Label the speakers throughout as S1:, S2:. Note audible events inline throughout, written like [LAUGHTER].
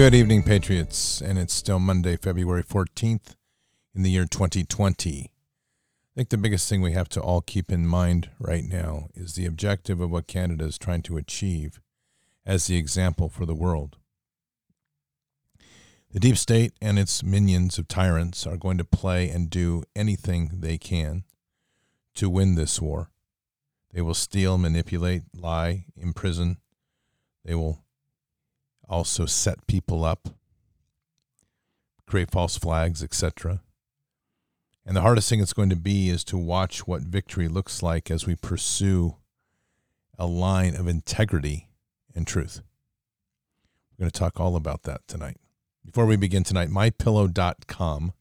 S1: Good evening, Patriots. And it's still Monday, February 14th in the year 2020. I think the biggest thing we have to all keep in mind right now is the objective of what Canada is trying to achieve as the example for the world. The deep state and its minions of tyrants are going to play and do anything they can to win this war. They will steal, manipulate, lie, imprison. They will also set people up, create false flags, etc. And the hardest thing it's going to be is to watch what victory looks like as we pursue a line of integrity and truth. We're going to talk all about that tonight. Before we begin tonight, mypillow.com,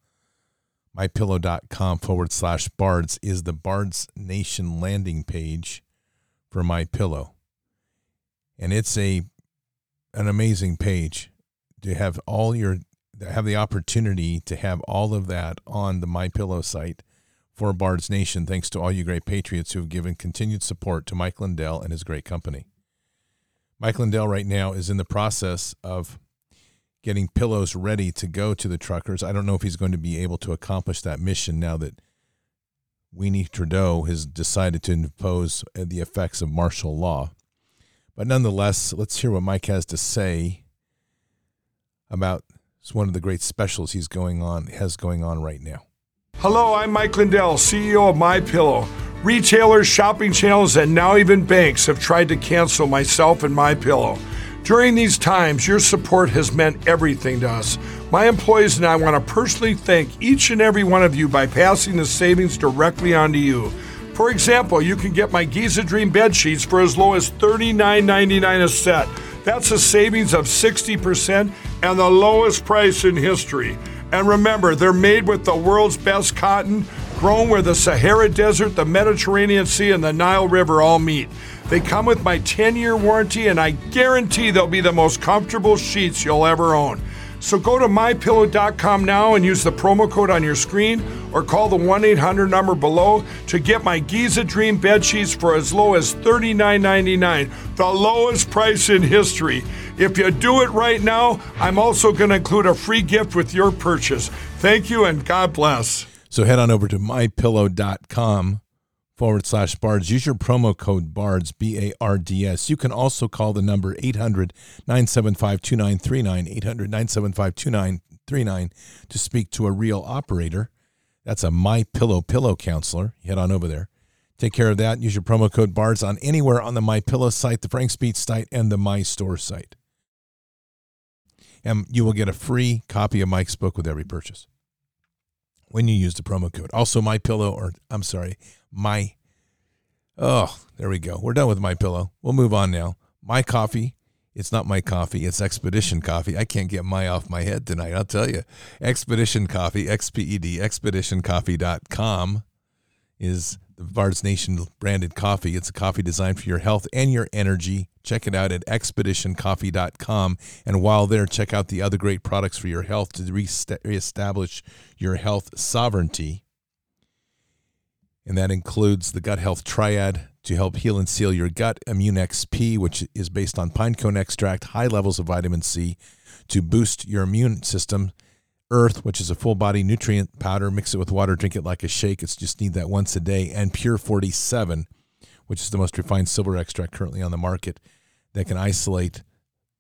S1: mypillow.com forward slash bards is the Bards Nation landing page for My Pillow. And it's a an amazing page to have all your have the opportunity to have all of that on the my pillow site for bards nation thanks to all you great patriots who have given continued support to mike lindell and his great company. Mike lindell right now is in the process of getting pillows ready to go to the truckers. I don't know if he's going to be able to accomplish that mission now that Weenie Trudeau has decided to impose the effects of martial law but nonetheless, let's hear what Mike has to say about one of the great specials he's going on has going on right now.
S2: Hello, I'm Mike Lindell, CEO of My Pillow. Retailers, shopping channels, and now even banks have tried to cancel myself and My Pillow. During these times, your support has meant everything to us. My employees and I want to personally thank each and every one of you by passing the savings directly on to you. For example, you can get my Giza Dream bed sheets for as low as $39.99 a set. That's a savings of 60% and the lowest price in history. And remember, they're made with the world's best cotton, grown where the Sahara Desert, the Mediterranean Sea, and the Nile River all meet. They come with my 10 year warranty, and I guarantee they'll be the most comfortable sheets you'll ever own. So go to mypillow.com now and use the promo code on your screen or call the 1 800 number below to get my Giza Dream bed sheets for as low as $39.99, the lowest price in history. If you do it right now, I'm also going to include a free gift with your purchase. Thank you and God bless.
S1: So head on over to mypillow.com forward slash bards. Use your promo code BARDS, B A R D S. You can also call the number 800 975 2939, 800 975 2939 to speak to a real operator. That's a My Pillow pillow counselor. Head on over there. Take care of that. Use your promo code BARDS on anywhere on the My Pillow site, the Frank Speech site, and the My Store site. And you will get a free copy of Mike's book with every purchase when you use the promo code. Also, My Pillow, or I'm sorry, my oh there we go. We're done with my pillow. We'll move on now. My coffee it's not my coffee it's expedition coffee. I can't get my off my head tonight i'll tell you expedition coffee xped expeditioncoffee.com is the bards nation branded coffee. It's a coffee designed for your health and your energy. Check it out at expeditioncoffee.com and while there check out the other great products for your health to reestablish your health sovereignty. And that includes the gut health triad to help heal and seal your gut, Immune XP, which is based on pine cone extract, high levels of vitamin C to boost your immune system. Earth, which is a full body nutrient powder, mix it with water, drink it like a shake. It's just need that once a day. And Pure 47, which is the most refined silver extract currently on the market that can isolate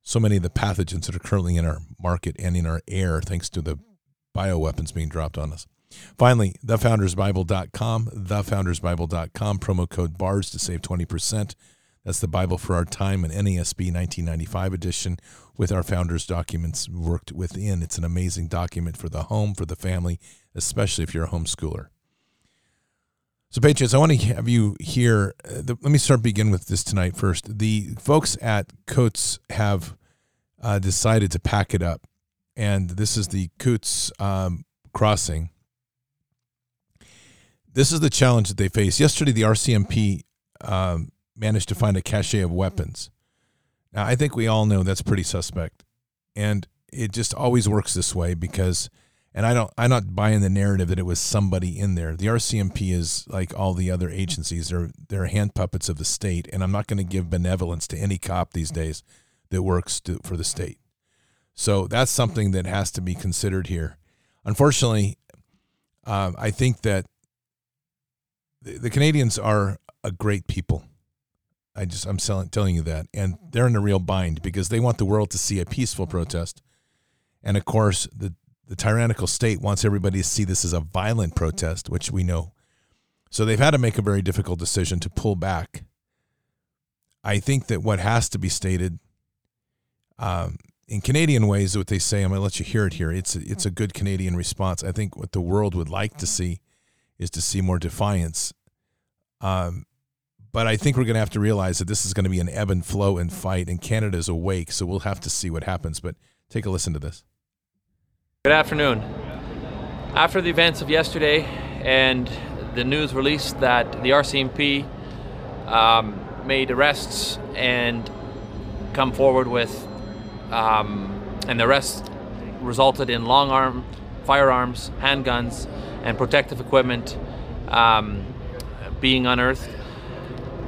S1: so many of the pathogens that are currently in our market and in our air thanks to the bioweapons being dropped on us. Finally, thefoundersbible.com, thefoundersbible.com, promo code BARS to save 20%. That's the Bible for Our Time, an NASB 1995 edition with our founders' documents worked within. It's an amazing document for the home, for the family, especially if you're a homeschooler. So, Patriots, I want to have you here. Uh, the, let me start begin with this tonight first. The folks at Coates have uh, decided to pack it up, and this is the Coates um, crossing this is the challenge that they face. Yesterday, the RCMP um, managed to find a cache of weapons. Now, I think we all know that's pretty suspect, and it just always works this way because, and I don't, I'm not buying the narrative that it was somebody in there. The RCMP is like all the other agencies; they're they're hand puppets of the state, and I'm not going to give benevolence to any cop these days that works to, for the state. So that's something that has to be considered here. Unfortunately, uh, I think that the, the Canadians are a great people. I just I'm selling, telling you that, and they're in a real bind because they want the world to see a peaceful protest, and of course the the tyrannical state wants everybody to see this as a violent protest, which we know. So they've had to make a very difficult decision to pull back. I think that what has to be stated, um, in Canadian ways, what they say, I'm going to let you hear it here. It's a, it's a good Canadian response. I think what the world would like to see is to see more defiance. Um, but I think we're going to have to realize that this is going to be an ebb and flow and fight, and Canada is awake, so we'll have to see what happens. But take a listen to this.
S3: Good afternoon. After the events of yesterday and the news released that the RCMP um, made arrests and come forward with, um, and the arrests resulted in long arm firearms, handguns, and protective equipment um, being unearthed.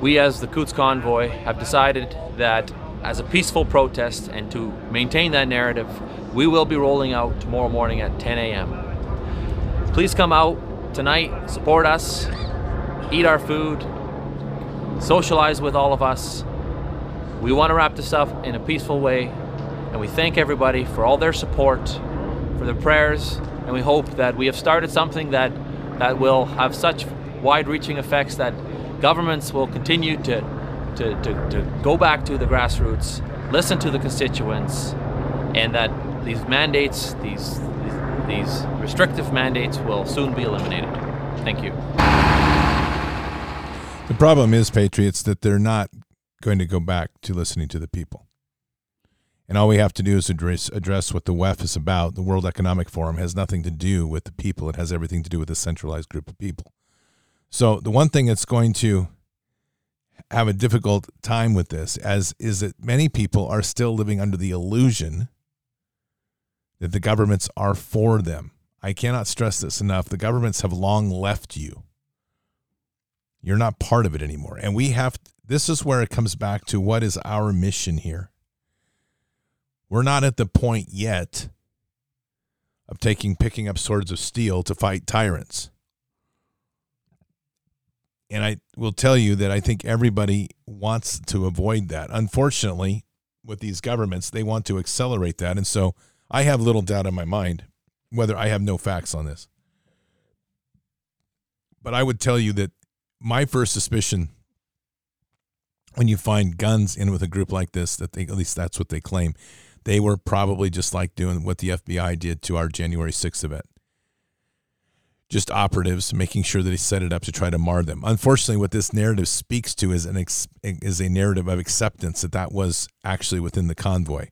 S3: We, as the Coutts Convoy, have decided that as a peaceful protest and to maintain that narrative, we will be rolling out tomorrow morning at 10 a.m. Please come out tonight, support us, eat our food, socialize with all of us. We want to wrap this up in a peaceful way, and we thank everybody for all their support, for their prayers, and we hope that we have started something that, that will have such wide reaching effects that governments will continue to, to, to, to go back to the grassroots, listen to the constituents, and that these mandates, these, these, restrictive mandates, will soon be eliminated. Thank you.
S1: The problem is, Patriots, that they're not going to go back to listening to the people. And all we have to do is address, address what the WEF is about. The World Economic Forum has nothing to do with the people, it has everything to do with a centralized group of people. So, the one thing that's going to have a difficult time with this as is that many people are still living under the illusion that the governments are for them. I cannot stress this enough. The governments have long left you. You're not part of it anymore. And we have this is where it comes back to what is our mission here. We're not at the point yet of taking picking up swords of steel to fight tyrants. And I will tell you that I think everybody wants to avoid that. Unfortunately, with these governments, they want to accelerate that. And so I have little doubt in my mind whether I have no facts on this. But I would tell you that my first suspicion when you find guns in with a group like this, that they, at least that's what they claim, they were probably just like doing what the FBI did to our January 6th event. Just operatives making sure that they set it up to try to mar them. Unfortunately, what this narrative speaks to is an ex, is a narrative of acceptance that that was actually within the convoy.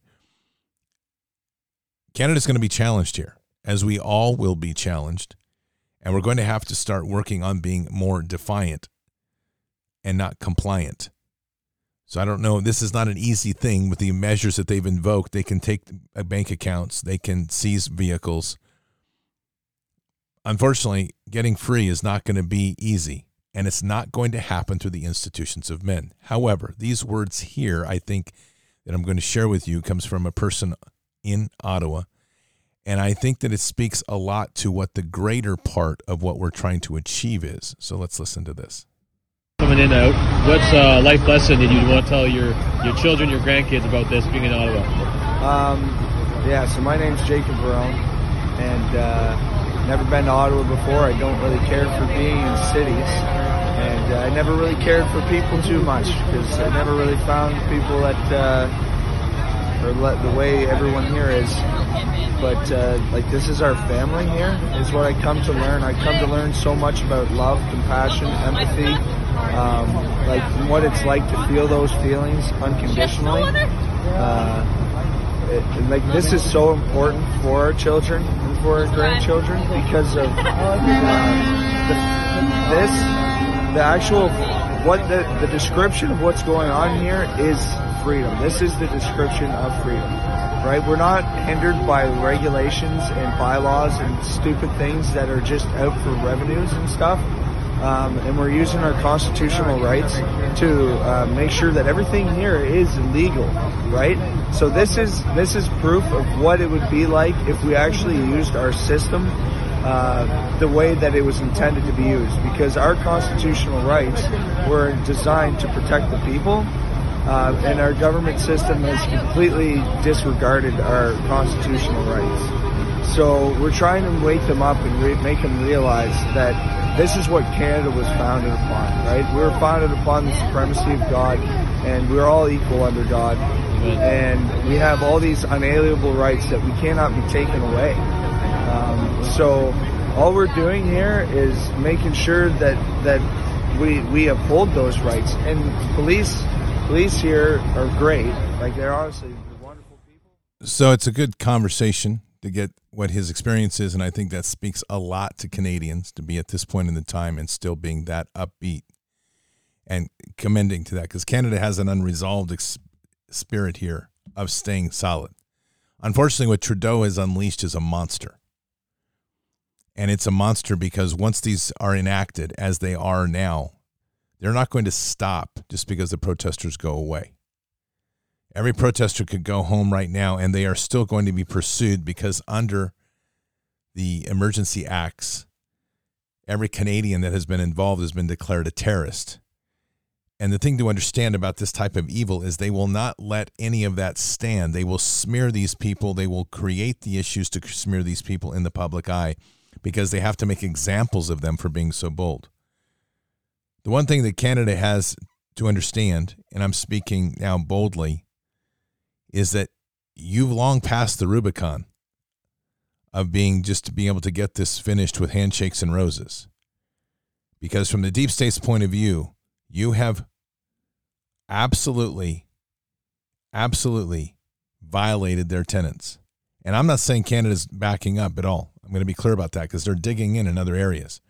S1: Canada's going to be challenged here, as we all will be challenged, and we're going to have to start working on being more defiant and not compliant. So I don't know. This is not an easy thing with the measures that they've invoked. They can take bank accounts, they can seize vehicles. Unfortunately, getting free is not going to be easy, and it's not going to happen through the institutions of men. However, these words here, I think that I'm going to share with you, comes from a person in Ottawa. And I think that it speaks a lot to what the greater part of what we're trying to achieve is. So let's listen to this.
S4: Coming in out, what's a life lesson that you want to tell your, your children, your grandkids about this being in Ottawa?
S5: Um, yeah, so my name's Jacob Barone, and uh, never been to Ottawa before. I don't really care for being in cities, and uh, I never really cared for people too much because I never really found people that, uh, or let, the way everyone here is. But uh, like this is our family here, is what I come to learn. I come to learn so much about love, compassion, empathy, um, like what it's like to feel those feelings unconditionally. Uh, it, like this is so important for our children for our grandchildren because of [LAUGHS] uh, the, this, the actual what the, the description of what's going on here is freedom. This is the description of freedom, right? We're not hindered by regulations and bylaws and stupid things that are just out for revenues and stuff. um, and we're using our constitutional rights to uh, make sure that everything here is legal, right? So this is this is proof of what it would be like if we actually used our system uh, the way that it was intended to be used, because our constitutional rights were designed to protect the people. Uh, and our government system has completely disregarded our constitutional rights. So we're trying to wake them up and re- make them realize that this is what Canada was founded upon, right? We were founded upon the supremacy of God, and we're all equal under God, and we have all these unalienable rights that we cannot be taken away. Um, so all we're doing here is making sure that that we we uphold those rights, and police police here are great. Like they're honestly wonderful people.
S1: So it's a good conversation to get what his experience is, and I think that speaks a lot to Canadians to be at this point in the time and still being that upbeat and commending to that because Canada has an unresolved ex- spirit here of staying solid. Unfortunately, what Trudeau has unleashed is a monster. And it's a monster because once these are enacted, as they are now, they're not going to stop just because the protesters go away. Every protester could go home right now, and they are still going to be pursued because under the emergency acts, every Canadian that has been involved has been declared a terrorist. And the thing to understand about this type of evil is they will not let any of that stand. They will smear these people, they will create the issues to smear these people in the public eye because they have to make examples of them for being so bold. The one thing that Canada has to understand, and I'm speaking now boldly, is that you've long passed the Rubicon of being just being able to get this finished with handshakes and roses. Because from the deep state's point of view, you have absolutely, absolutely violated their tenants. And I'm not saying Canada's backing up at all. I'm going to be clear about that because they're digging in in other areas.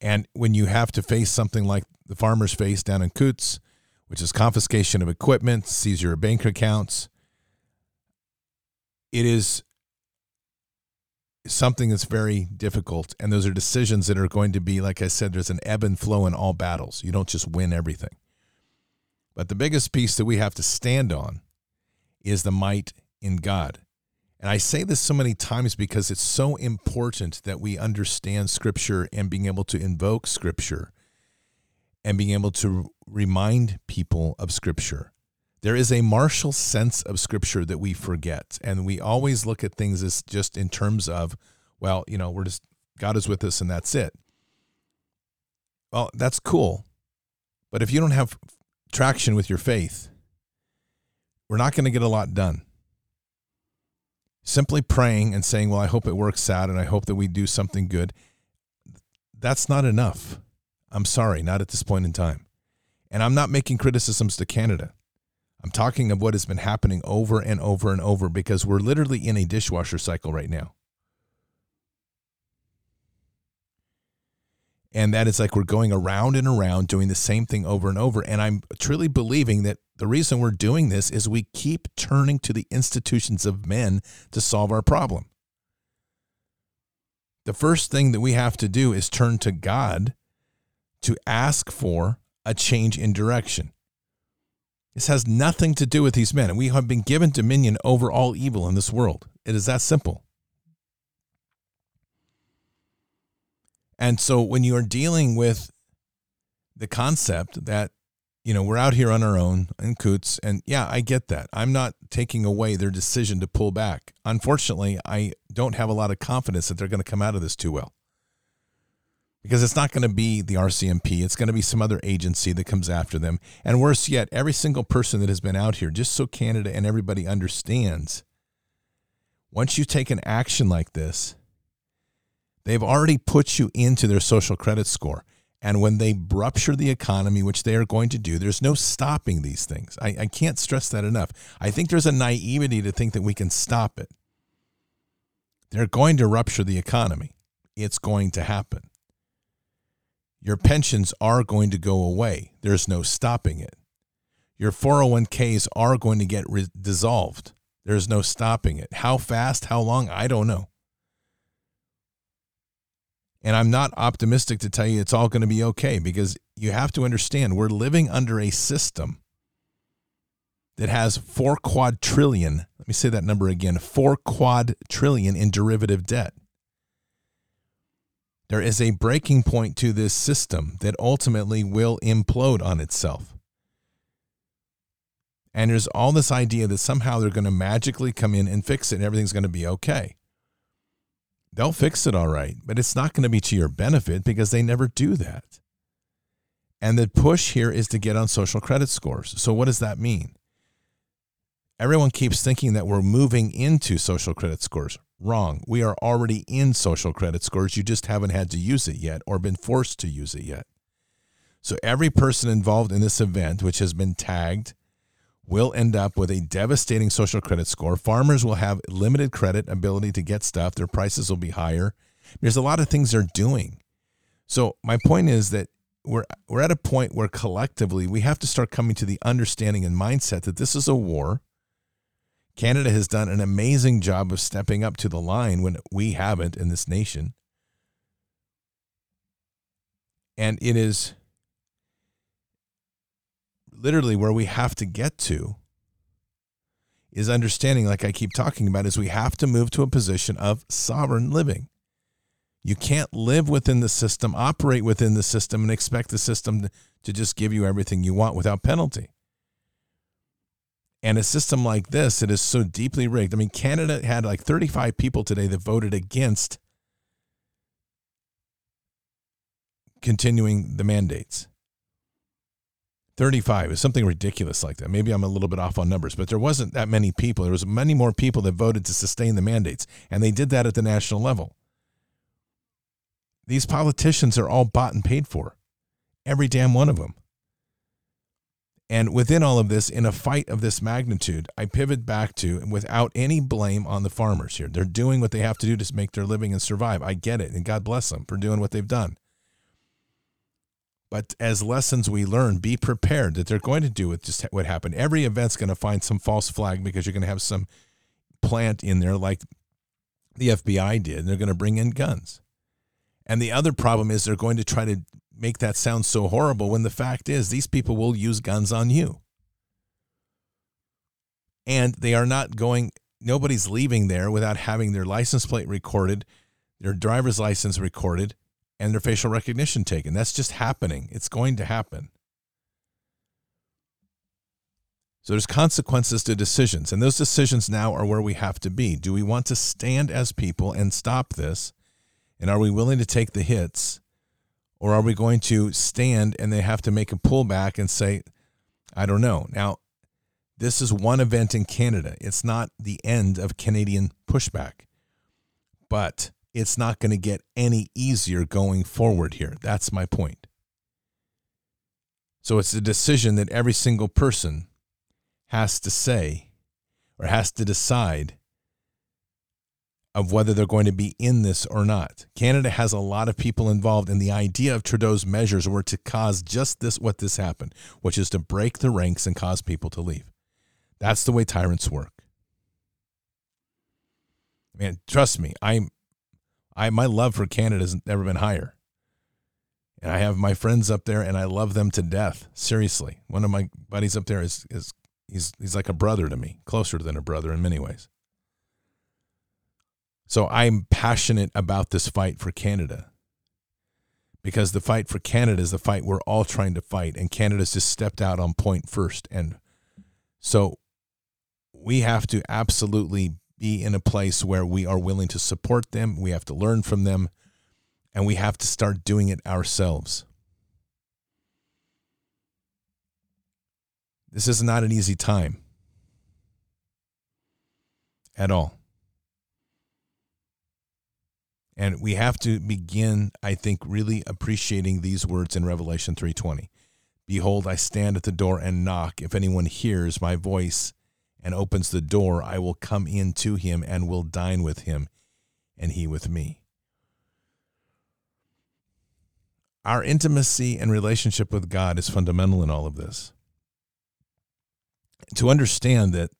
S1: And when you have to face something like the farmers face down in Coutts, which is confiscation of equipment, seizure of bank accounts, it is something that's very difficult. And those are decisions that are going to be, like I said, there's an ebb and flow in all battles. You don't just win everything. But the biggest piece that we have to stand on is the might in God. And I say this so many times because it's so important that we understand Scripture and being able to invoke Scripture and being able to remind people of Scripture. There is a martial sense of Scripture that we forget. And we always look at things as just in terms of, well, you know, we're just, God is with us and that's it. Well, that's cool. But if you don't have traction with your faith, we're not going to get a lot done simply praying and saying, Well, I hope it works out and I hope that we do something good, that's not enough. I'm sorry, not at this point in time. And I'm not making criticisms to Canada. I'm talking of what has been happening over and over and over because we're literally in a dishwasher cycle right now. And that is like we're going around and around doing the same thing over and over. And I'm truly believing that the reason we're doing this is we keep turning to the institutions of men to solve our problem. The first thing that we have to do is turn to God to ask for a change in direction. This has nothing to do with these men, and we have been given dominion over all evil in this world. It is that simple. And so when you are dealing with the concept that, you know, we're out here on our own in Coutts, and yeah, I get that. I'm not taking away their decision to pull back. Unfortunately, I don't have a lot of confidence that they're going to come out of this too well. Because it's not going to be the RCMP, it's going to be some other agency that comes after them. And worse yet, every single person that has been out here, just so Canada and everybody understands, once you take an action like this, They've already put you into their social credit score. And when they rupture the economy, which they are going to do, there's no stopping these things. I, I, can't stress that enough. I think there's a naivety to think that we can stop it. They're going to rupture the economy. It's going to happen. Your pensions are going to go away. There's no stopping it. Your 401ks are going to get re- dissolved. There's no stopping it. How fast, how long, I don't know. And I'm not optimistic to tell you it's all going to be okay because you have to understand we're living under a system that has four quadrillion, let me say that number again, four quadrillion in derivative debt. There is a breaking point to this system that ultimately will implode on itself. And there's all this idea that somehow they're going to magically come in and fix it and everything's going to be okay. They'll fix it all right, but it's not going to be to your benefit because they never do that. And the push here is to get on social credit scores. So, what does that mean? Everyone keeps thinking that we're moving into social credit scores. Wrong. We are already in social credit scores. You just haven't had to use it yet or been forced to use it yet. So, every person involved in this event, which has been tagged, will end up with a devastating social credit score. Farmers will have limited credit ability to get stuff. Their prices will be higher. There's a lot of things they're doing. So my point is that we're we're at a point where collectively we have to start coming to the understanding and mindset that this is a war. Canada has done an amazing job of stepping up to the line when we haven't in this nation. And it is literally where we have to get to is understanding, like I keep talking about, is we have to move to a position of sovereign living. You can't live within the system, operate within the system, and expect the system to just give you everything you want without penalty. And a system like this, it is so deeply rigged. I mean, Canada had like 35 people today that voted against continuing the mandates. 35 is something ridiculous like that. Maybe I'm a little bit off on numbers, but there wasn't that many people. There was many more people that voted to sustain the mandates, and they did that at the national level. These politicians are all bought and paid for, every damn one of them. And within all of this, in a fight of this magnitude, I pivot back to without any blame on the farmers here. They're doing what they have to do to make their living and survive. I get it, and God bless them for doing what they've done. But as lessons we learn, be prepared that they're going to do with just what happened. Every event's going to find some false flag because you're going to have some plant in there like the FBI did. And they're going to bring in guns. And the other problem is they're going to try to make that sound so horrible when the fact is these people will use guns on you. And they are not going, nobody's leaving there without having their license plate recorded, their driver's license recorded, and their facial recognition taken. That's just happening. It's going to happen. So there's consequences to decisions, and those decisions now are where we have to be. Do we want to stand as people and stop this? And are we willing to take the hits? Or are we going to stand and they have to make a pullback and say, I don't know. Now, this is one event in Canada. It's not the end of Canadian pushback. But it's not going to get any easier going forward here. That's my point. So it's a decision that every single person has to say or has to decide of whether they're going to be in this or not. Canada has a lot of people involved and the idea of Trudeau's measures were to cause just this what this happened, which is to break the ranks and cause people to leave. That's the way tyrants work. Man, trust me, I'm I my love for Canada has never been higher. And I have my friends up there and I love them to death. Seriously. One of my buddies up there is is he's he's like a brother to me, closer than a brother in many ways. So I'm passionate about this fight for Canada. Because the fight for Canada is the fight we're all trying to fight and Canada's just stepped out on point first and so we have to absolutely be in a place where we are willing to support them, we have to learn from them, and we have to start doing it ourselves. This is not an easy time at all. And we have to begin, I think, really appreciating these words in Revelation 3:20. Behold, I stand at the door and knock. If anyone hears my voice and opens the door, I will come in to him and will dine with him, and he with me. Our intimacy and relationship with God is fundamental in all of this. To understand that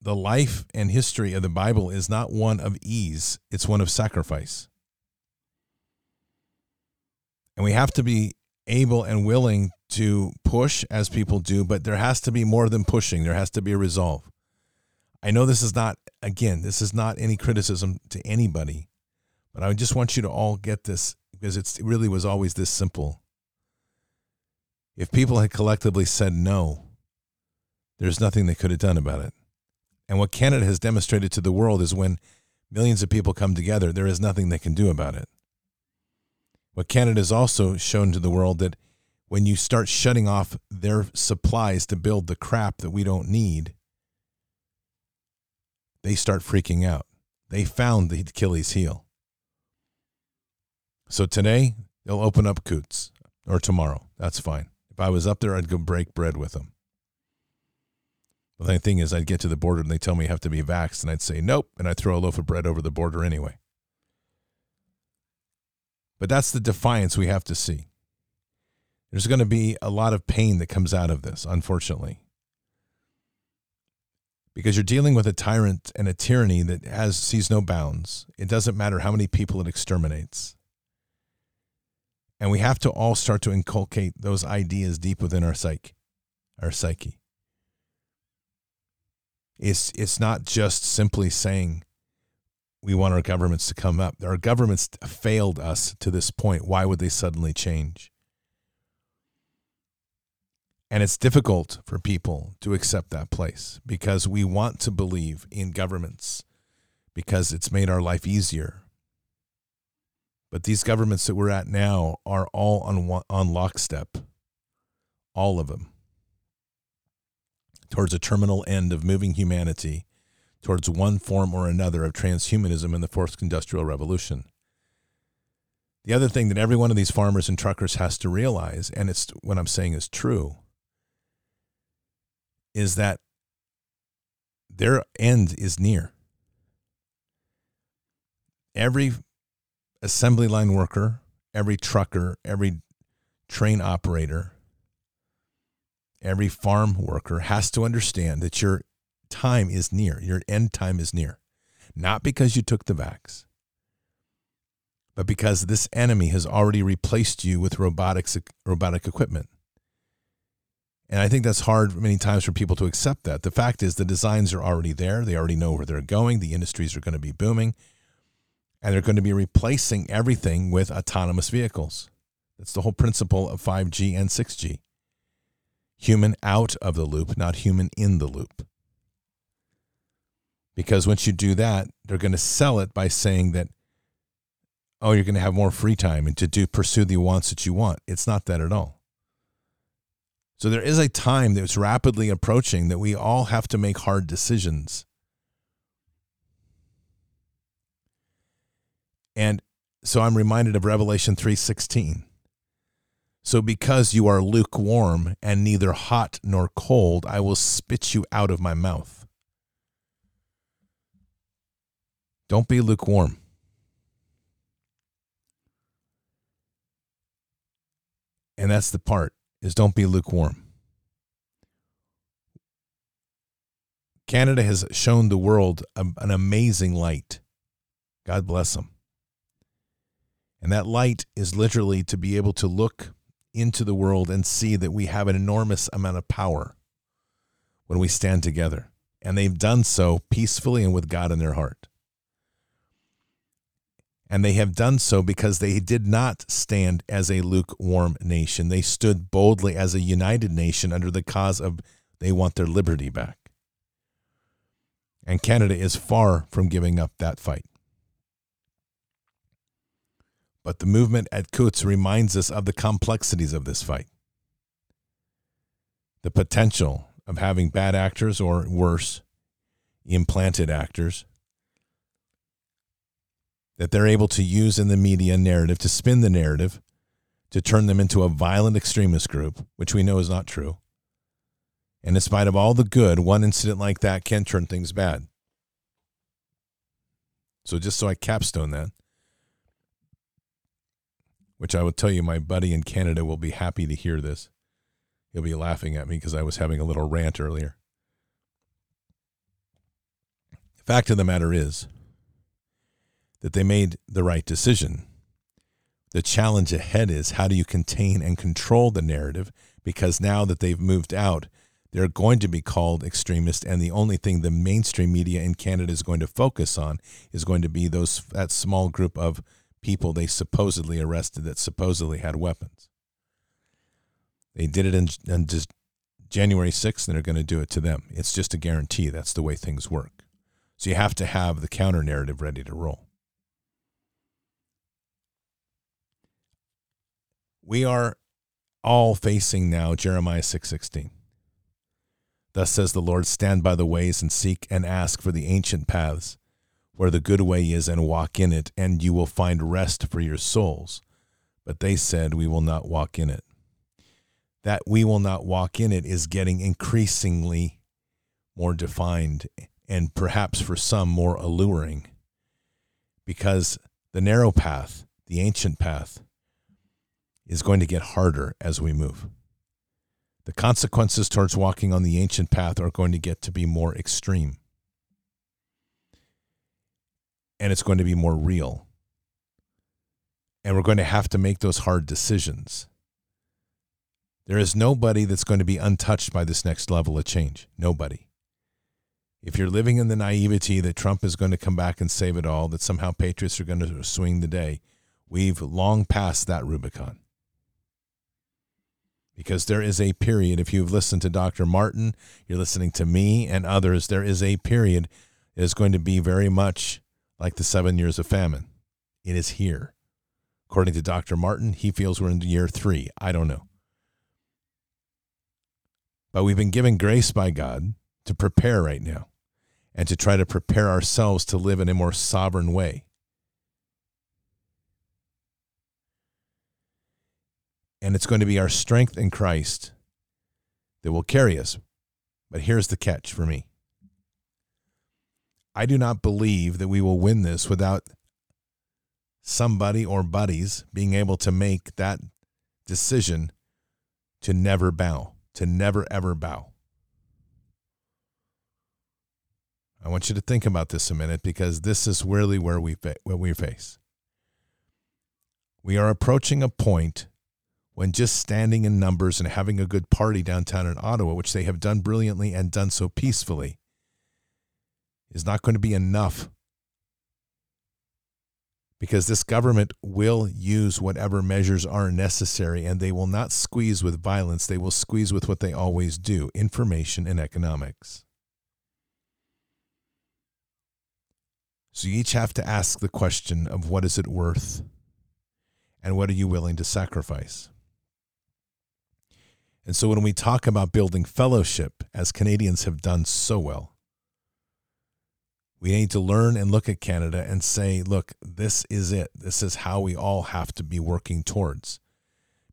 S1: the life and history of the Bible is not one of ease, it's one of sacrifice. And we have to be able and willing to push as people do, but there has to be more than pushing. There has to be a resolve. I know this is not, again, this is not any criticism to anybody, but I just want you to all get this because it really was always this simple. If people had collectively said no, there's nothing they could have done about it. And what Canada has demonstrated to the world is when millions of people come together, there is nothing they can do about it. What Canada has also shown to the world that when you start shutting off their supplies to build the crap that we don't need, they start freaking out. They found the Achilles heel. So today, they'll open up Coutts or tomorrow. That's fine. If I was up there, I'd go break bread with them. The thing is, I'd get to the border and they tell me I have to be vaxxed, and I'd say nope, and I'd throw a loaf of bread over the border anyway. But that's the defiance we have to see. There's going to be a lot of pain that comes out of this, unfortunately. Because you're dealing with a tyrant and a tyranny that has sees no bounds. It doesn't matter how many people it exterminates. And we have to all start to inculcate those ideas deep within our psyche, our psyche. It's it's not just simply saying we want our governments to come up. Our governments failed us to this point. Why would they suddenly change? And it's difficult for people to accept that place because we want to believe in governments because it's made our life easier. But these governments that we're at now are all on on lockstep, all of them, towards a terminal end of moving humanity towards one form or another of transhumanism in the fourth industrial revolution. The other thing that every one of these farmers and truckers has to realize, and it's what I'm saying is true, is that their end is near. Every assembly line worker, every trucker, every train operator, every farm worker has to understand that your time is near, your end time is near. Not because you took the vax, but because this enemy has already replaced you with robotics robotic equipment. And I think that's hard many times for people to accept that. The fact is the designs are already there. They already know where they're going. The industries are going to be booming. And they're going to be replacing everything with autonomous vehicles. That's the whole principle of 5G and 6G human out of the loop, not human in the loop. Because once you do that, they're going to sell it by saying that, oh, you're going to have more free time and to do pursue the wants that you want. It's not that at all. So there is a time that's rapidly approaching that we all have to make hard decisions. And so I'm reminded of Revelation 3:16. So because you are lukewarm and neither hot nor cold, I will spit you out of my mouth. Don't be lukewarm. And that's the part is don't be lukewarm. Canada has shown the world an amazing light. God bless them. And that light is literally to be able to look into the world and see that we have an enormous amount of power when we stand together. And they've done so peacefully and with God in their heart. And they have done so because they did not stand as a lukewarm nation. They stood boldly as a united nation under the cause of they want their liberty back. And Canada is far from giving up that fight. But the movement at Coutts reminds us of the complexities of this fight. The potential of having bad actors or worse, implanted actors that they're able to use in the media narrative to spin the narrative to turn them into a violent extremist group, which we know is not true. And in spite of all the good, one incident like that can turn things bad. So just so I capstone that, which I will tell you, my buddy in Canada will be happy to hear this. He'll be laughing at me because I was having a little rant earlier. The fact of the matter is that they made the right decision The challenge ahead is how do you contain and control the narrative? Because now that they've moved out, they're going to be called extremist, and the only thing the mainstream media in Canada is going to focus on is going to be those that small group of people they supposedly arrested that supposedly had weapons. They did it in, in just January 6th, and they're going to do it to them. It's just a guarantee. That's the way things work. So you have to have the counter narrative ready to roll. We are all facing now Jeremiah 6:16. Thus says the Lord, stand by the ways and seek and ask for the ancient paths where the good way is and walk in it and you will find rest for your souls. But they said we will not walk in it. That we will not walk in it is getting increasingly more defined and perhaps for some more alluring because the narrow path, the ancient path, is going to get harder as we move. The consequences towards walking on the ancient path are going to get to be more extreme. And it's going to be more real. And we're going to have to make those hard decisions. There is nobody that's going to be untouched by this next level of change. Nobody. If you're living in the naivety that Trump is going to come back and save it all, that somehow patriots are going to swing the day, we've long passed that Rubicon because there is a period. If you've listened to Dr. Martin, you're listening to me and others, there is a period that is going to be very much like the seven years of famine. It is here. According to Dr. Martin, he feels we're in year three. I don't know. But we've been given grace by God to prepare right now and to try to prepare ourselves to live in a more sovereign way. And it's going to be our strength in Christ that will carry us. But here's the catch for me I do not believe that we will win this without somebody or buddies being able to make that decision to never bow, to never ever bow. I want you to think about this a minute because this is really where we fa- we face. We are approaching a point when just standing in numbers and having a good party downtown in Ottawa, which they have done brilliantly and done so peacefully, is not going to be enough. Because this government will use whatever measures are necessary and they will not squeeze with violence. They will squeeze with what they always do information and economics. So you each have to ask the question of what is it worth and what are you willing to sacrifice? And so when we talk about building fellowship, as Canadians have done so well, we need to learn and look at Canada and say, look, this is it. This is how we all have to be working towards.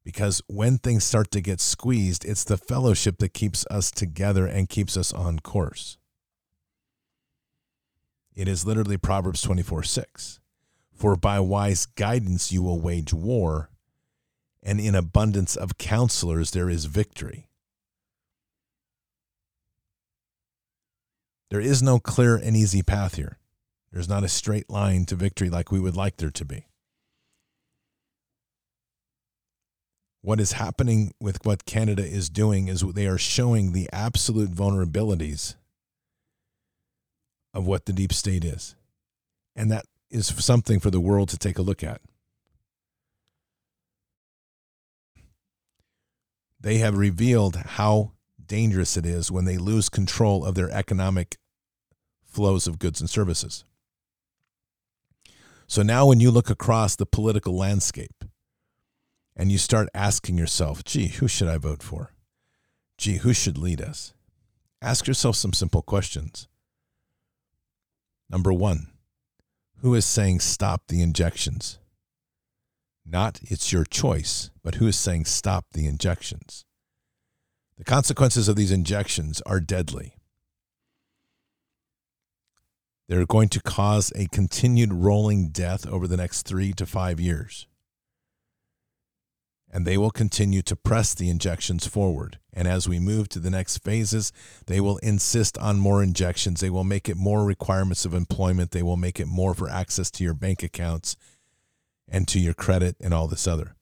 S1: Because when things start to get squeezed, it's the fellowship that keeps us together and keeps us on course. It is literally Proverbs 24 6. For by wise guidance you will wage war, and in abundance of counselors there is victory. There is no clear and easy path here. There's not a straight line to victory like we would like there to be. What is happening with what Canada is doing is they are showing the absolute vulnerabilities of what the deep state is. And that is something for the world to take a look at. They have revealed how dangerous it is when they lose control of their economic flows of goods and services. So now, when you look across the political landscape and you start asking yourself, gee, who should I vote for? Gee, who should lead us? Ask yourself some simple questions. Number one, who is saying stop the injections? Not it's your choice, but who is saying stop the injections. The consequences of these injections are deadly. They're going to cause a continued rolling death over the next three to five years. And they will continue to press the injections forward. And as we move to the next phases, they will insist on more injections. They will make it more requirements of employment. They will make it more for access to your bank accounts and to your credit and all this other.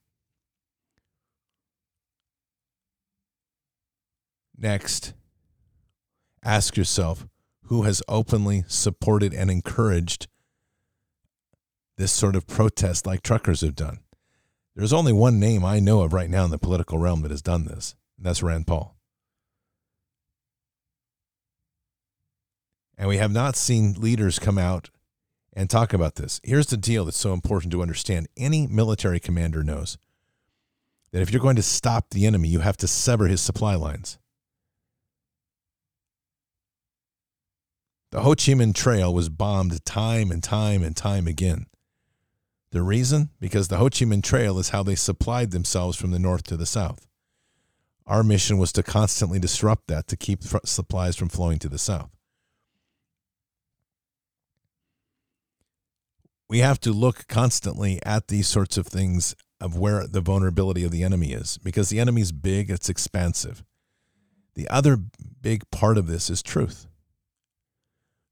S1: Next, ask yourself who has openly supported and encouraged this sort of protest like truckers have done. There's only one name I know of right now in the political realm that has done this, and that's Rand Paul. And we have not seen leaders come out and talk about this. Here's the deal that's so important to understand. Any military commander knows that if you're going to stop the enemy, you have to sever his supply lines. The Ho Chi Minh Trail was bombed time and time and time again. The reason? Because the Ho Chi Minh Trail is how they supplied themselves from the north to the south. Our mission was to constantly disrupt that to keep supplies from flowing to the south. We have to look constantly at these sorts of things of where the vulnerability of the enemy is because the enemy's big, it's expansive. The other big part of this is truth.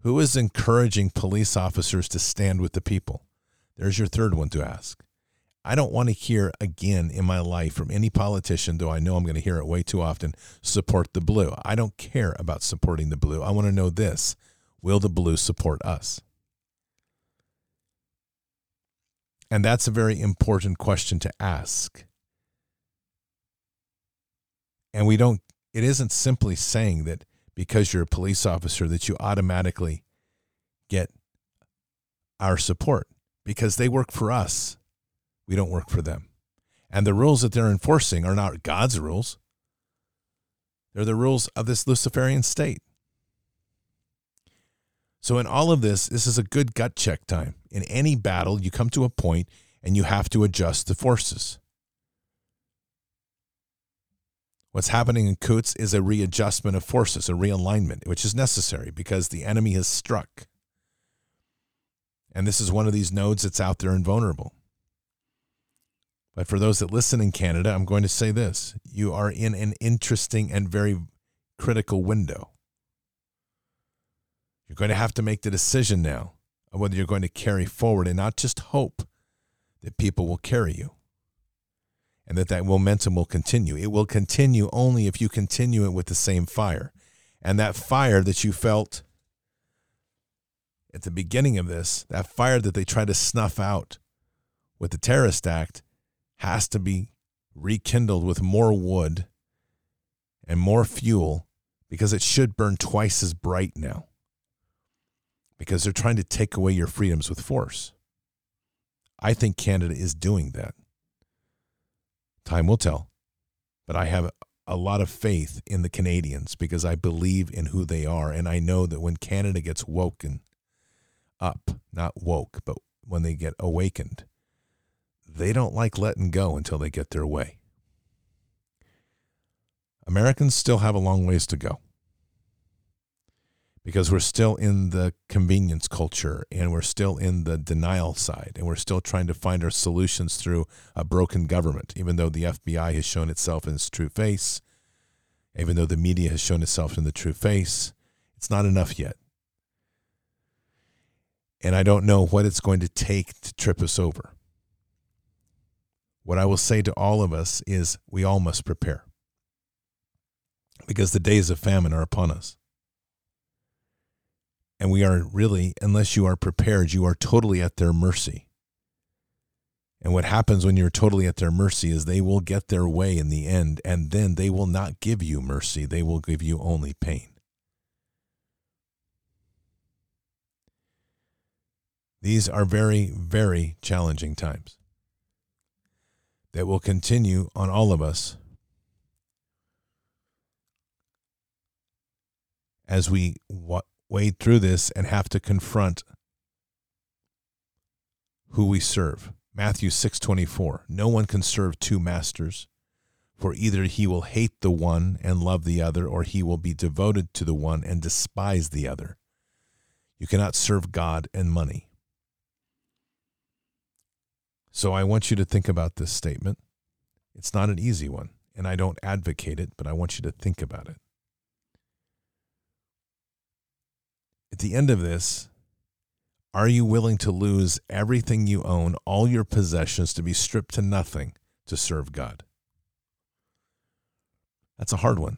S1: Who is encouraging police officers to stand with the people? There's your third one to ask. I don't want to hear again in my life from any politician, though I know I'm going to hear it way too often, support the blue. I don't care about supporting the blue. I want to know this Will the blue support us? And that's a very important question to ask. And we don't, it isn't simply saying that because you're a police officer that you automatically get our support because they work for us. We don't work for them. And the rules that they're enforcing are not God's rules, they're the rules of this Luciferian state. So, in all of this, this is a good gut check time. In any battle, you come to a point and you have to adjust the forces. What's happening in Coutts is a readjustment of forces, a realignment, which is necessary because the enemy has struck. And this is one of these nodes that's out there and vulnerable. But for those that listen in Canada, I'm going to say this you are in an interesting and very critical window. You're going to have to make the decision now whether you're going to carry forward and not just hope that people will carry you and that that momentum will continue. It will continue only if you continue it with the same fire. And that fire that you felt at the beginning of this, that fire that they try to snuff out with the terrorist act, has to be rekindled with more wood and more fuel because it should burn twice as bright now. Because they're trying to take away your freedoms with force. I think Canada is doing that. Time will tell. But I have a lot of faith in the Canadians because I believe in who they are. And I know that when Canada gets woken up, not woke, but when they get awakened, they don't like letting go until they get their way. Americans still have a long ways to go because we're still in the convenience culture and we're still in the denial side and we're still trying to find our solutions through a broken government, even though the FBI has shown itself in its true face, even though the media has shown itself in the true face. It's not enough yet. And I don't know what it's going to take to trip us over. What I will say to all of us is we all must prepare because the days of famine are upon us. And we are really, unless you are prepared, you are totally at their mercy. And what happens when you're totally at their mercy is they will get their way in the end, and then they will not give you mercy, they will give you only pain. These are very, very challenging times that will continue on all of us as we wade through this and have to confront who we serve. Matthew 6:24 No one can serve two masters for either he will hate the one and love the other or he will be devoted to the one and despise the other. You cannot serve God and money. So I want you to think about this statement. It's not an easy one, and I don't advocate it, but I want you to think about it. At the end of this, Are you willing to lose everything you own, all your possessions, to be stripped to nothing to serve God? That's a hard one,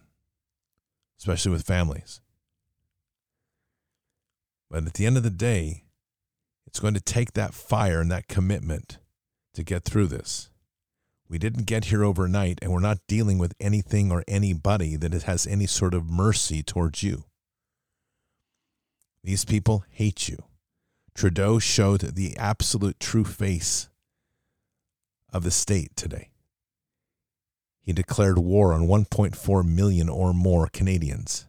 S1: especially with families. But at the end of the day, it's going to take that fire and that commitment to get through this. We didn't get here overnight, and we're not dealing with anything or anybody that has any sort of mercy towards you. These people hate you. Trudeau showed the absolute true face of the state today. He declared war on 1.4 million or more Canadians.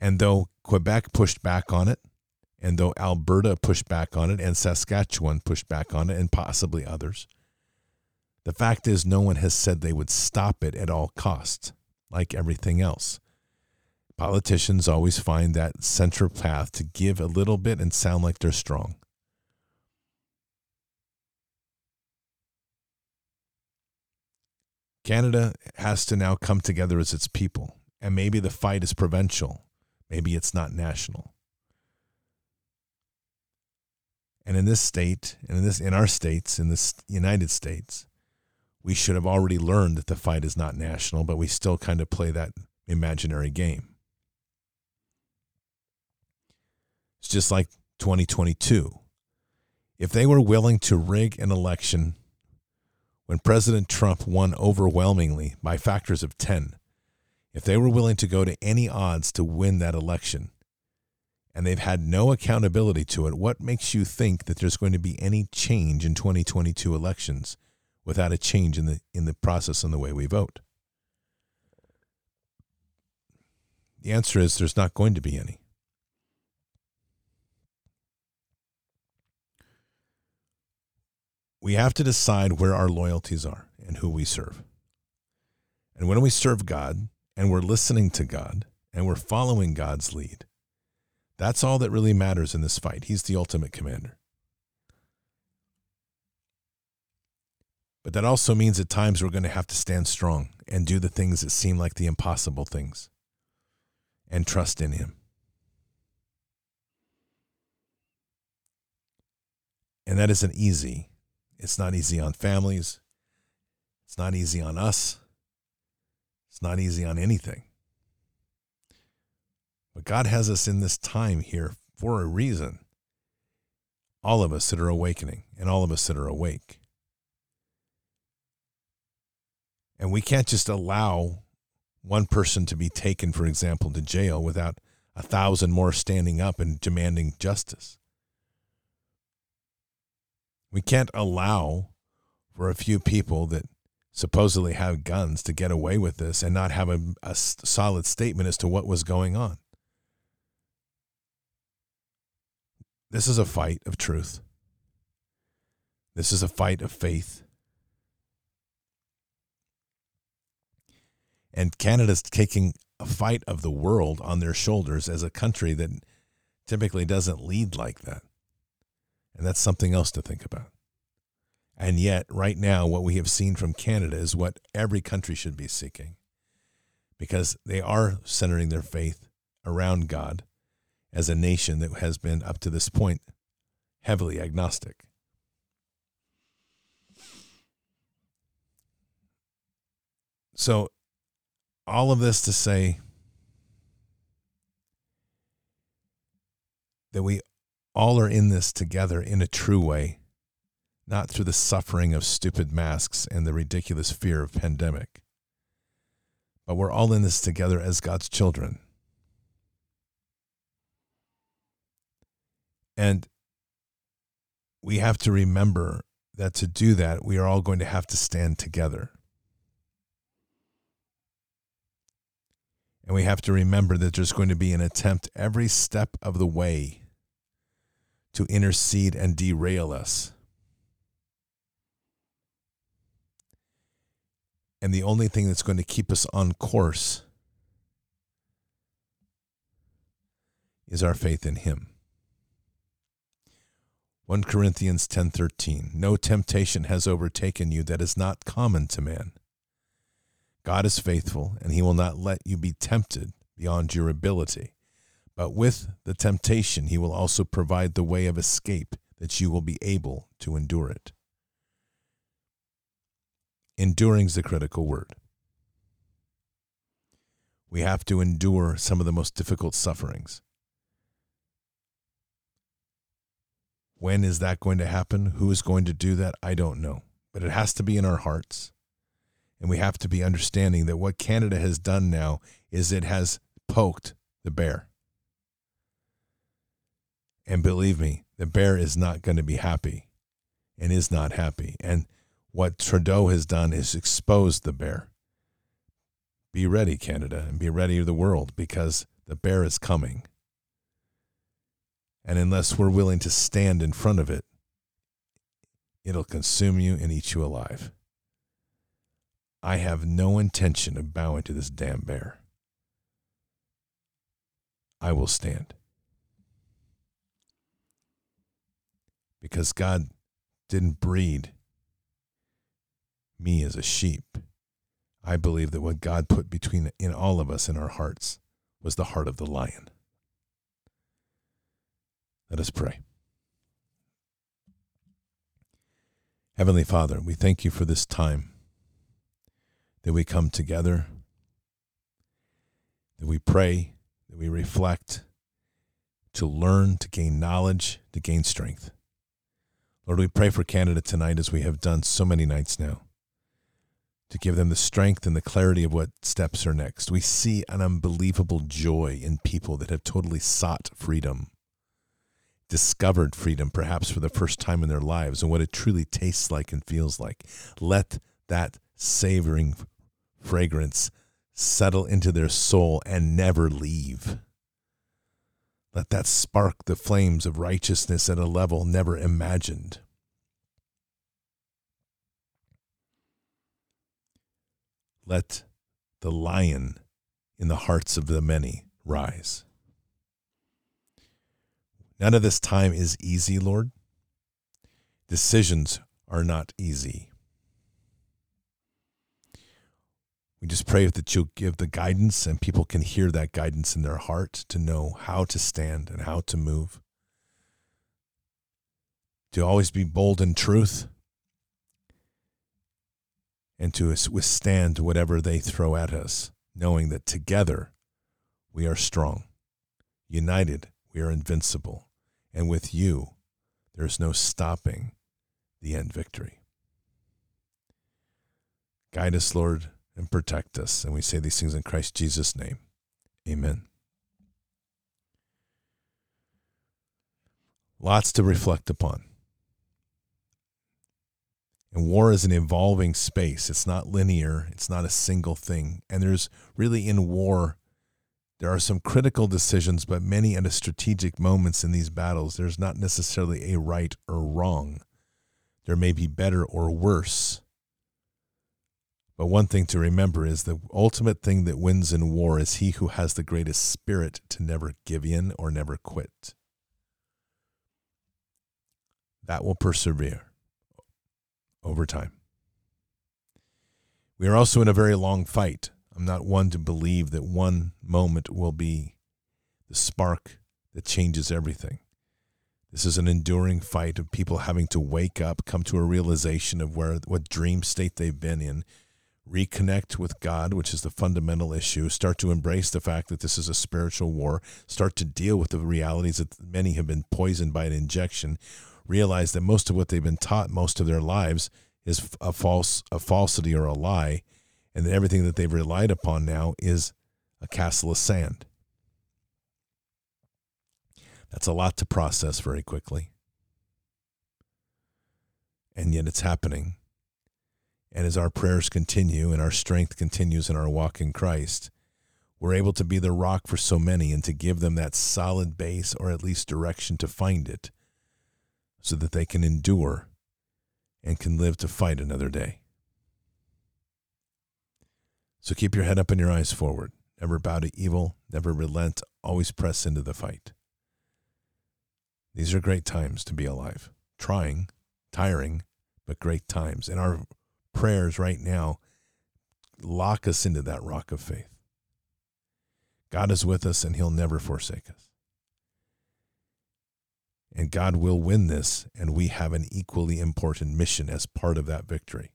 S1: And though Quebec pushed back on it, and though Alberta pushed back on it, and Saskatchewan pushed back on it, and possibly others, the fact is no one has said they would stop it at all costs, like everything else. Politicians always find that center path to give a little bit and sound like they're strong. Canada has to now come together as its people, and maybe the fight is provincial, maybe it's not national. And in this state, and in this in our states, in this United States, we should have already learned that the fight is not national, but we still kind of play that imaginary game. It's just like 2022. If they were willing to rig an election when President Trump won overwhelmingly by factors of 10, if they were willing to go to any odds to win that election, and they've had no accountability to it, what makes you think that there's going to be any change in 2022 elections without a change in the in the process and the way we vote? The answer is there's not going to be any. We have to decide where our loyalties are and who we serve. And when we serve God and we're listening to God and we're following God's lead, that's all that really matters in this fight. He's the ultimate commander. But that also means at times we're going to have to stand strong and do the things that seem like the impossible things and trust in Him. And that isn't easy it's not easy on families. It's not easy on us. It's not easy on anything. But God has us in this time here for a reason. All of us that are awakening and all of us that are awake. And we can't just allow one person to be taken, for example, to jail without a thousand more standing up and demanding justice. We can't allow for a few people that supposedly have guns to get away with this and not have a, a solid statement as to what was going on. This is a fight of truth. This is a fight of faith. And Canada's taking a fight of the world on their shoulders as a country that typically doesn't lead like that. And that's something else to think about. And yet, right now, what we have seen from Canada is what every country should be seeking because they are centering their faith around God as a nation that has been, up to this point, heavily agnostic. So, all of this to say that we all are in this together in a true way, not through the suffering of stupid masks and the ridiculous fear of pandemic. But we're all in this together as God's children. And we have to remember that to do that, we are all going to have to stand together. And we have to remember that there's going to be an attempt every step of the way to intercede and derail us. And the only thing that's going to keep us on course is our faith in him. 1 Corinthians 10:13 No temptation has overtaken you that is not common to man. God is faithful and he will not let you be tempted beyond your ability But with the temptation, he will also provide the way of escape that you will be able to endure it. Enduring is the critical word. We have to endure some of the most difficult sufferings. When is that going to happen? Who is going to do that? I don't know. But it has to be in our hearts. And we have to be understanding that what Canada has done now is it has poked the bear. And believe me, the bear is not going to be happy and is not happy. And what Trudeau has done is exposed the bear. Be ready, Canada, and be ready, the world, because the bear is coming. And unless we're willing to stand in front of it, it'll consume you and eat you alive. I have no intention of bowing to this damn bear. I will stand. Because God didn't breed me as a sheep. I believe that what God put between in all of us in our hearts was the heart of the lion. Let us pray. Heavenly Father, we thank you for this time that we come together, that we pray, that we reflect, to learn, to gain knowledge, to gain strength. Lord, we pray for Canada tonight as we have done so many nights now, to give them the strength and the clarity of what steps are next. We see an unbelievable joy in people that have totally sought freedom discovered freedom, perhaps for the first time in their lives, and what it truly tastes like and feels like. Let that savoring fragrance settle into their soul and never leave. Let that spark the flames of righteousness at a level never imagined. Let the lion in the hearts of the many rise. None of this time is easy, Lord. Decisions are not easy. We just pray that you'll give the guidance and people can hear that guidance in their heart to know how to stand and how to move. To always be bold in truth and to withstand whatever they throw at us, knowing that together we are strong. United, we are invincible. And with you, there's no stopping the end victory. Guide us, Lord, and protect us. And we say these things in Christ Jesus' name. Amen. Lots to reflect upon. And war is an evolving space. It's not linear, it's not a single thing. And there's really in war there are some critical decisions, but many at a strategic moments in these battles, there's not necessarily a right or wrong. There may be better or worse. But one thing to remember is the ultimate thing that wins in war is he who has the greatest spirit to never give in or never quit. That will persevere over time. We are also in a very long fight. I'm not one to believe that one moment will be the spark that changes everything. This is an enduring fight of people having to wake up, come to a realization of where what dream state they've been in, reconnect with God, which is the fundamental issue, start to embrace the fact that this is a spiritual war, start to deal with the realities that many have been poisoned by an injection, realize that most of what they've been taught most of their lives is a false a falsity or a lie and that everything that they've relied upon now is a castle of sand. That's a lot to process very quickly. And yet it's happening. And as our prayers continue and our strength continues in our walk in Christ, we're able to be the rock for so many and to give them that solid base or at least direction to find it so that they can endure and can live to fight another day. So keep your head up and your eyes forward. Never bow to evil, never relent, always press into the fight. These are great times to be alive. Trying, tiring, but great times. And our prayers right now lock us into that rock of faith.
S6: God is with us and he'll never forsake us. And God will win this, and we have an equally important mission as part of that victory.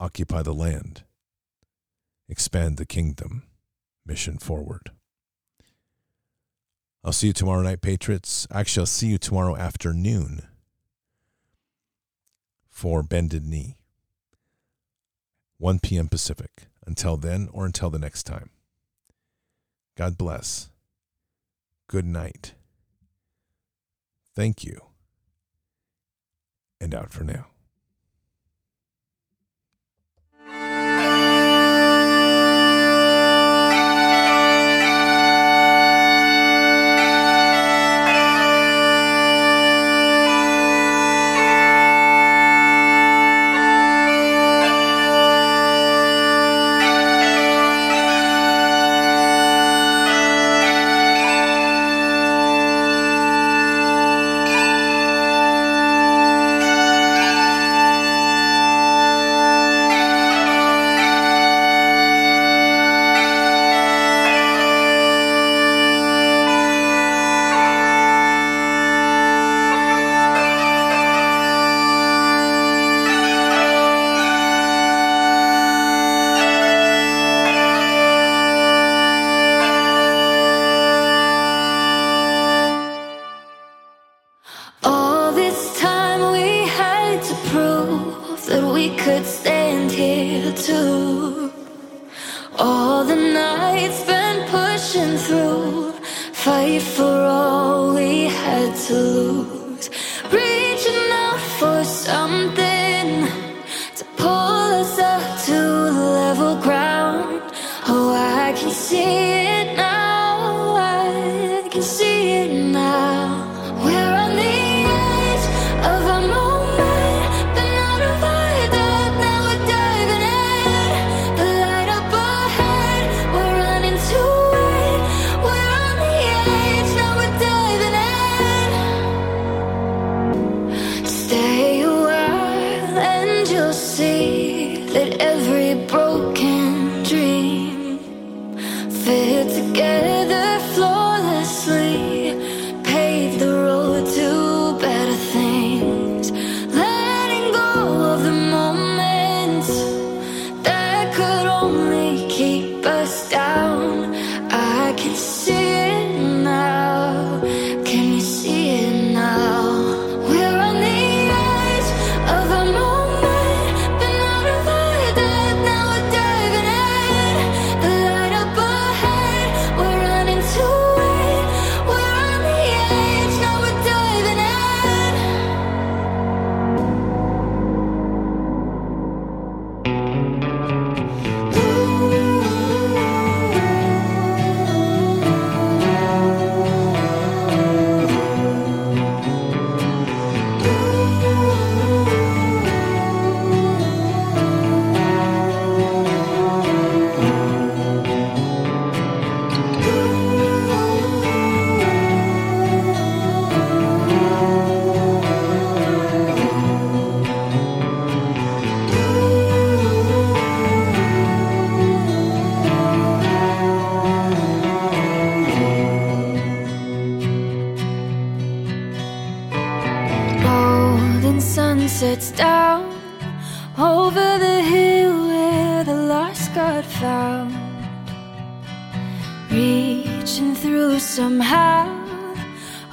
S6: Occupy the land, expand the kingdom, mission forward. I'll see you tomorrow night, Patriots. Actually, I'll see you tomorrow afternoon for Bended Knee, 1 p.m. Pacific. Until then, or until the next time, God bless. Good night. Thank you. And out for now.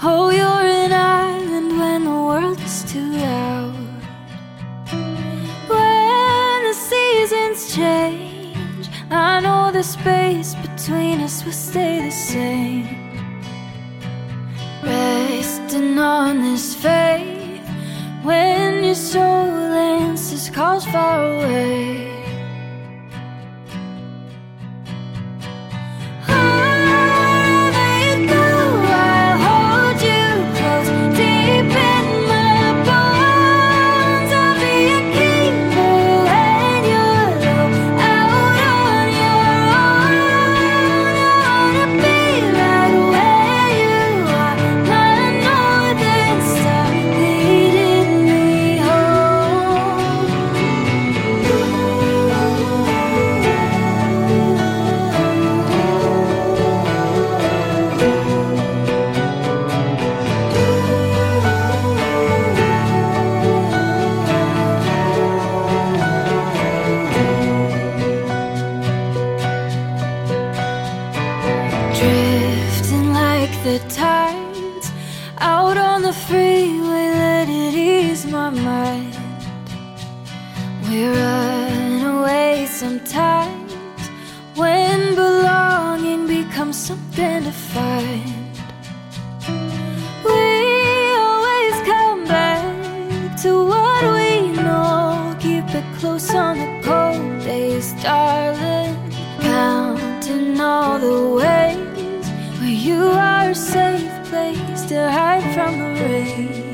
S7: Oh, you're an island when the world is too loud. When the seasons change, I know the space between us will stay the same. Resting on this faith when your soul answers calls far away.
S6: To hide from the rain.